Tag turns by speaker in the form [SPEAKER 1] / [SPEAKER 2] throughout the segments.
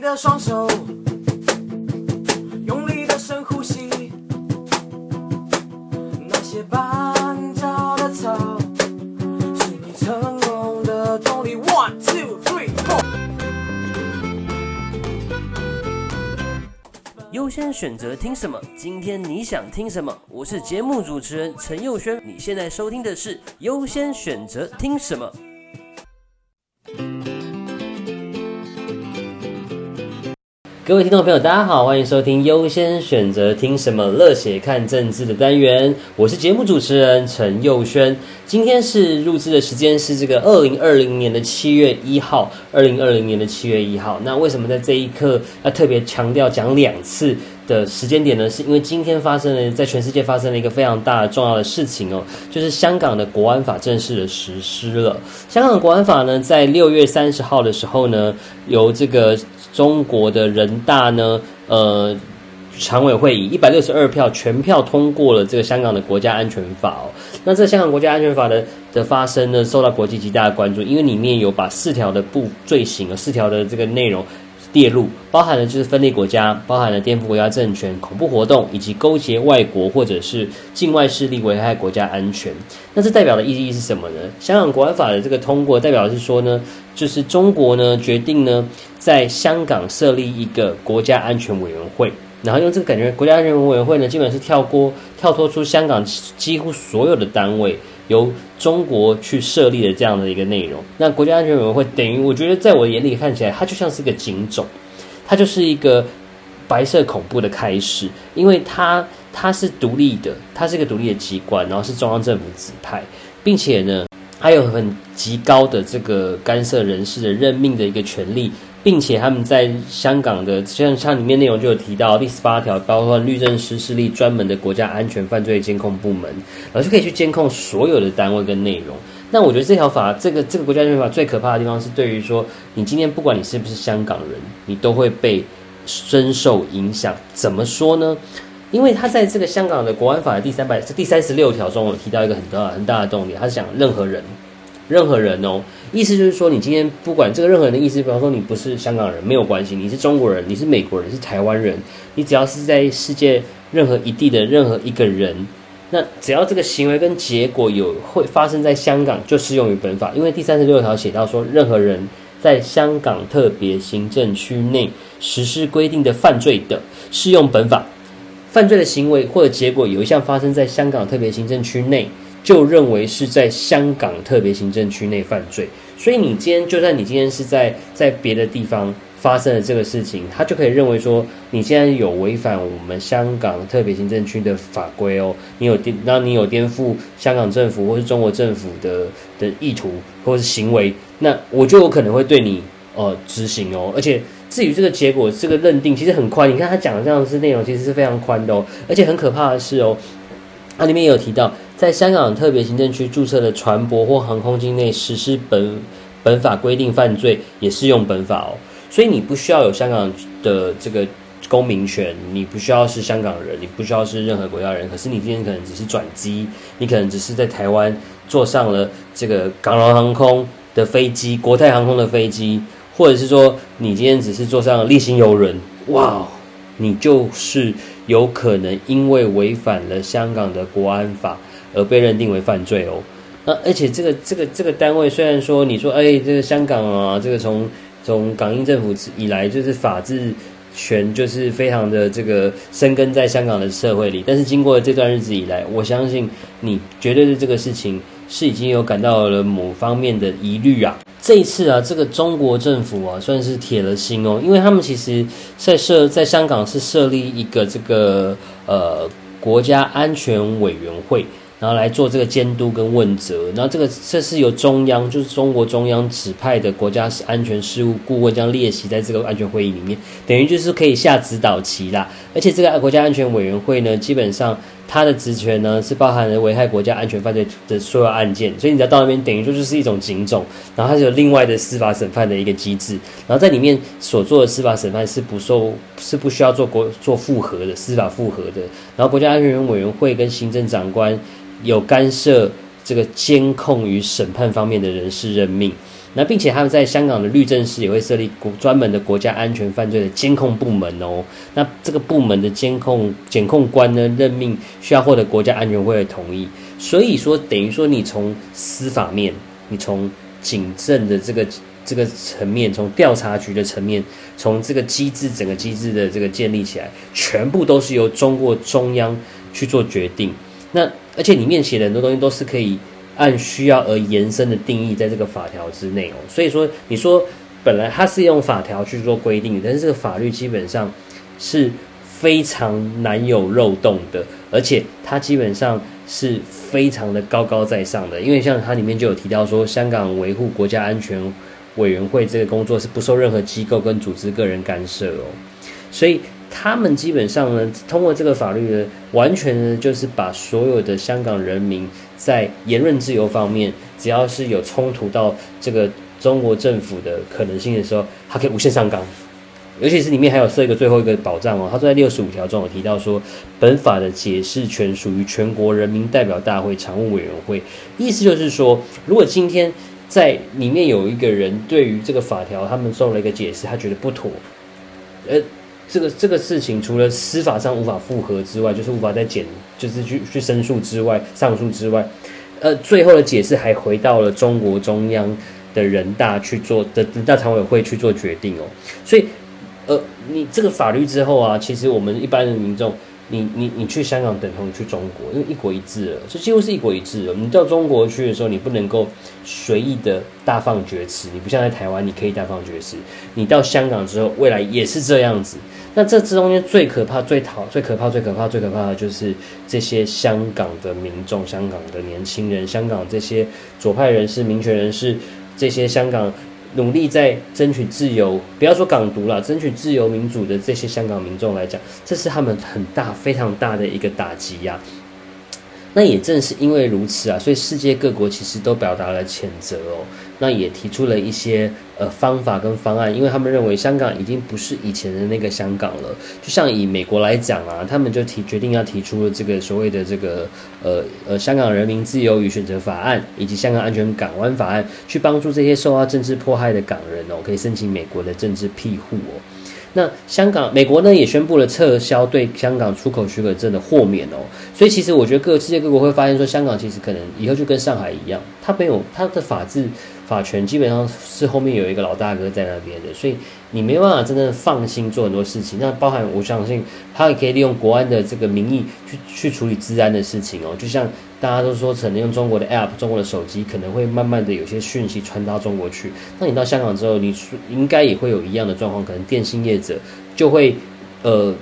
[SPEAKER 1] 你的双手，用力的深呼吸。那些绊脚的草，是你成功的动力。One, two, three, four。
[SPEAKER 2] 优先选择听什么？今天你想听什么？我是节目主持人陈佑轩，你现在收听的是优先选择听什么。各位听众朋友，大家好，欢迎收听优先选择听什么乐写看政治的单元，我是节目主持人陈佑轩。今天是录制的时间是这个二零二零年的七月一号，二零二零年的七月一号。那为什么在这一刻要特别强调讲两次的时间点呢？是因为今天发生了在全世界发生了一个非常大的重要的事情哦，就是香港的国安法正式的实施了。香港的国安法呢，在六月三十号的时候呢，由这个中国的人大呢，呃。常委会以一百六十二票全票通过了这个香港的国家安全法哦。那这香港国家安全法的的发生呢，受到国际极大的关注，因为里面有把四条的不罪行啊，四条的这个内容列入，包含了就是分裂国家，包含了颠覆国家政权、恐怖活动以及勾结外国或者是境外势力危害国家安全。那这代表的意义是什么呢？香港国安法的这个通过，代表是说呢，就是中国呢决定呢，在香港设立一个国家安全委员会。然后用这个感觉，国家安全委员会呢，基本是跳过、跳脱出香港几乎所有的单位，由中国去设立的这样的一个内容。那国家安全委员会等于，我觉得在我眼里看起来，它就像是一个警种，它就是一个白色恐怖的开始，因为它它是独立的，它是一个独立的机关，然后是中央政府指派，并且呢，还有很极高的这个干涉人事的任命的一个权利。并且他们在香港的像像里面内容就有提到第十八条，包括律政司势力专门的国家安全犯罪监控部门，然后就可以去监控所有的单位跟内容。那我觉得这条法，这个这个国家安全法最可怕的地方是，对于说你今天不管你是不是香港人，你都会被深受影响。怎么说呢？因为他在这个香港的国安法的第三百第三十六条中有提到一个很大很大的动力，他是讲任何人。任何人哦，意思就是说，你今天不管这个任何人的意思，比方说你不是香港人没有关系，你是中国人，你是美国人，是台湾人，你只要是在世界任何一地的任何一个人，那只要这个行为跟结果有会发生在香港，就适用于本法。因为第三十六条写到说，任何人在香港特别行政区内实施规定的犯罪的，适用本法。犯罪的行为或者结果有一项发生在香港特别行政区内。就认为是在香港特别行政区内犯罪，所以你今天就算你今天是在在别的地方发生了这个事情，他就可以认为说你现在有违反我们香港特别行政区的法规哦，你有颠，那你有颠覆香港政府或是中国政府的的意图或是行为，那我就有可能会对你呃执行哦，而且至于这个结果，这个认定其实很宽，你看他讲的这样子内容其实是非常宽的哦，而且很可怕的是哦，它里面也有提到。在香港特别行政区注册的船舶或航空境内实施本本法规定犯罪，也适用本法哦。所以你不需要有香港的这个公民权，你不需要是香港人，你不需要是任何国家人。可是你今天可能只是转机，你可能只是在台湾坐上了这个港龙航空的飞机、国泰航空的飞机，或者是说你今天只是坐上立新游轮，哇，你就是有可能因为违反了香港的国安法。而被认定为犯罪哦，那而且这个这个这个单位虽然说你说哎，这个香港啊，这个从从港英政府以来就是法治权就是非常的这个生根在香港的社会里，但是经过这段日子以来，我相信你绝对是这个事情是已经有感到了某方面的疑虑啊。这一次啊，这个中国政府啊算是铁了心哦，因为他们其实在设在香港是设立一个这个呃国家安全委员会。然后来做这个监督跟问责，然后这个这是由中央，就是中国中央指派的国家安全事务顾问将列席在这个安全会议里面，等于就是可以下指导棋啦。而且这个国家安全委员会呢，基本上它的职权呢是包含了危害国家安全犯罪的所有案件，所以你只要到那边，等于说就是一种警种，然后它是有另外的司法审判的一个机制，然后在里面所做的司法审判是不受是不需要做国做复核的司法复核的，然后国家安全委员会跟行政长官。有干涉这个监控与审判方面的人事任命，那并且他们在香港的律政司也会设立国专门的国家安全犯罪的监控部门哦。那这个部门的监控检控官呢，任命需要获得国家安全会的同意。所以说，等于说你从司法面，你从警政的这个这个层面，从调查局的层面，从这个机制整个机制的这个建立起来，全部都是由中国中央去做决定。那而且里面写的很多东西都是可以按需要而延伸的定义，在这个法条之内哦。所以说，你说本来它是用法条去做规定，但是这个法律基本上是非常难有漏洞的，而且它基本上。是非常的高高在上的，因为像它里面就有提到说，香港维护国家安全委员会这个工作是不受任何机构跟组织个人干涉哦，所以他们基本上呢，通过这个法律呢，完全呢就是把所有的香港人民在言论自由方面，只要是有冲突到这个中国政府的可能性的时候，他可以无限上纲。尤其是里面还有设一个最后一个保障哦，他在六十五条中有提到说，本法的解释权属于全国人民代表大会常务委员会。意思就是说，如果今天在里面有一个人对于这个法条，他们做了一个解释，他觉得不妥，呃，这个这个事情除了司法上无法复核之外，就是无法再减，就是去去申诉之外，上诉之外，呃，最后的解释还回到了中国中央的人大去做的人大常委会去做决定哦，所以。呃，你这个法律之后啊，其实我们一般的民众，你你你去香港等同于去中国，因为一国一制了，这几乎是一国一制了。你到中国去的时候，你不能够随意的大放厥词，你不像在台湾，你可以大放厥词。你到香港之后，未来也是这样子。那这之中间最可怕、最讨、最可怕、最可怕、最可怕的就是这些香港的民众、香港的年轻人、香港这些左派人士、民权人士，这些香港。努力在争取自由，不要说港独了，争取自由民主的这些香港民众来讲，这是他们很大、非常大的一个打击呀。那也正是因为如此啊，所以世界各国其实都表达了谴责哦。那也提出了一些呃方法跟方案，因为他们认为香港已经不是以前的那个香港了。就像以美国来讲啊，他们就提决定要提出了这个所谓的这个呃呃香港人民自由与选择法案，以及香港安全港湾法案，去帮助这些受到政治迫害的港人哦，可以申请美国的政治庇护哦。那香港、美国呢也宣布了撤销对香港出口许可证的豁免哦，所以其实我觉得各世界各国会发现说，香港其实可能以后就跟上海一样，它没有它的法制法权基本上是后面有一个老大哥在那边的，所以你没办法真正放心做很多事情。那包含我相信，他也可以利用国安的这个名义去去处理治安的事情哦，就像。大家都说，可能用中国的 App、中国的手机，可能会慢慢的有些讯息传到中国去。那你到香港之后，你应该也会有一样的状况，可能电信业者就会，呃，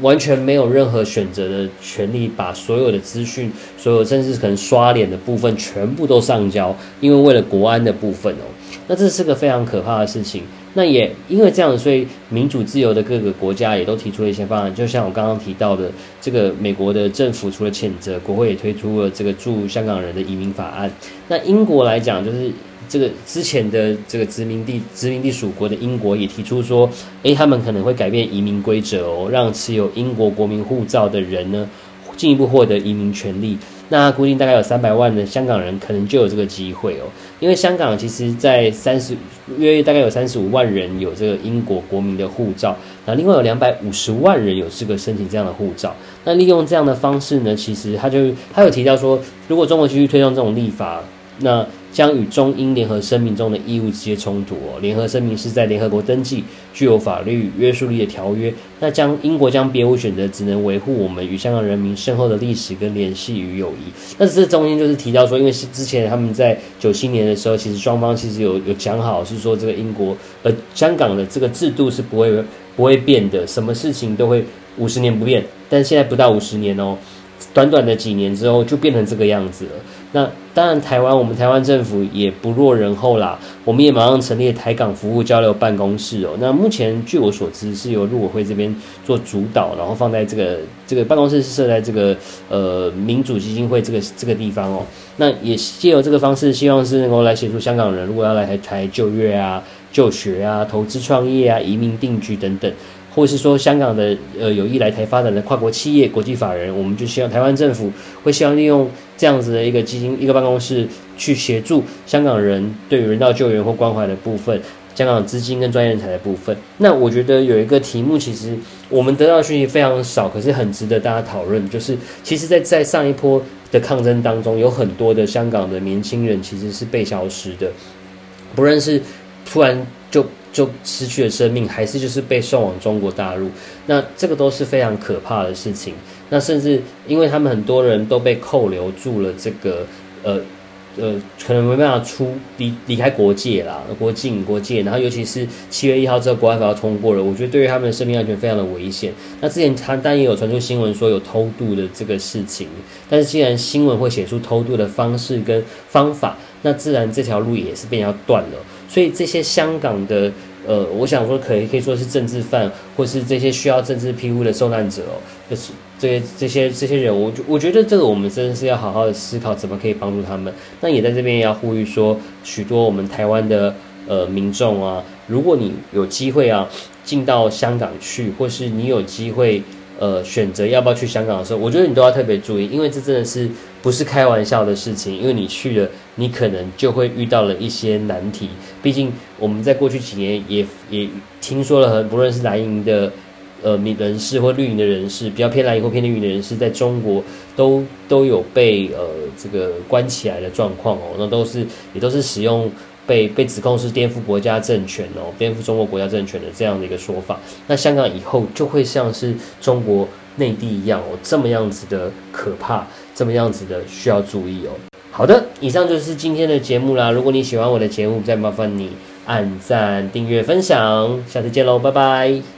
[SPEAKER 2] 完全没有任何选择的权利，把所有的资讯、所有甚至可能刷脸的部分全部都上交，因为为了国安的部分哦。那这是个非常可怕的事情。那也因为这样，所以民主自由的各个国家也都提出了一些方案。就像我刚刚提到的，这个美国的政府除了谴责，国会也推出了这个驻香港人的移民法案。那英国来讲，就是这个之前的这个殖民地殖民地属国的英国也提出说，诶，他们可能会改变移民规则哦，让持有英国国民护照的人呢进一步获得移民权利。那估计大概有三百万的香港人可能就有这个机会哦，因为香港其实，在三十约大概有三十五万人有这个英国国民的护照，那另外有两百五十万人有资格申请这样的护照。那利用这样的方式呢，其实他就他有提到说，如果中国继续推动这种立法。那将与中英联合声明中的义务直接冲突哦。联合声明是在联合国登记、具有法律约束力的条约。那将英国将别无选择，只能维护我们与香港人民深厚的历史跟联系与友谊。那这中间就是提到说，因为是之前他们在九七年的时候，其实双方其实有有讲好，是说这个英国呃香港的这个制度是不会不会变的，什么事情都会五十年不变。但现在不到五十年哦。短短的几年之后就变成这个样子了。那当然，台湾我们台湾政府也不落人后啦，我们也马上成立台港服务交流办公室哦。那目前据我所知是由陆委会这边做主导，然后放在这个这个办公室是设在这个呃民主基金会这个这个地方哦。那也借由这个方式，希望是能够来协助香港人，如果要来台台就业啊、就学啊、投资创业啊、移民定居等等。或者是说香港的呃有意来台发展的跨国企业、国际法人，我们就希望台湾政府会希望利用这样子的一个基金、一个办公室去协助香港人对于人道救援或关怀的部分。香港资金跟专业人才的部分，那我觉得有一个题目，其实我们得到的讯息非常少，可是很值得大家讨论。就是其实，在在上一波的抗争当中，有很多的香港的年轻人其实是被消失的，不论是突然就就失去了生命，还是就是被送往中国大陆，那这个都是非常可怕的事情。那甚至因为他们很多人都被扣留住了，这个呃。呃，可能没办法出离离开国界啦，国境国界，然后尤其是七月一号之后，国安法要通过了，我觉得对于他们的生命安全非常的危险。那之前他但也有传出新闻说有偷渡的这个事情，但是既然新闻会写出偷渡的方式跟方法，那自然这条路也是被要断了。所以这些香港的。呃，我想说，可以可以说是政治犯，或是这些需要政治庇护的受难者哦，就是这些这些这些人，我我觉得这个我们真的是要好好的思考，怎么可以帮助他们。那也在这边要呼吁说，许多我们台湾的呃民众啊，如果你有机会啊进到香港去，或是你有机会。呃，选择要不要去香港的时候，我觉得你都要特别注意，因为这真的是不是开玩笑的事情。因为你去了，你可能就会遇到了一些难题。毕竟我们在过去几年也也听说了，很不论是蓝营的呃人士或绿营的人士，比较偏蓝营或偏绿营的人士，在中国都都有被呃这个关起来的状况哦，那都是也都是使用。被被指控是颠覆国家政权哦，颠覆中国国家政权的这样的一个说法，那香港以后就会像是中国内地一样哦，这么样子的可怕，这么样子的需要注意哦。好的，以上就是今天的节目啦。如果你喜欢我的节目，再麻烦你按赞、订阅、分享，下次见喽，拜拜。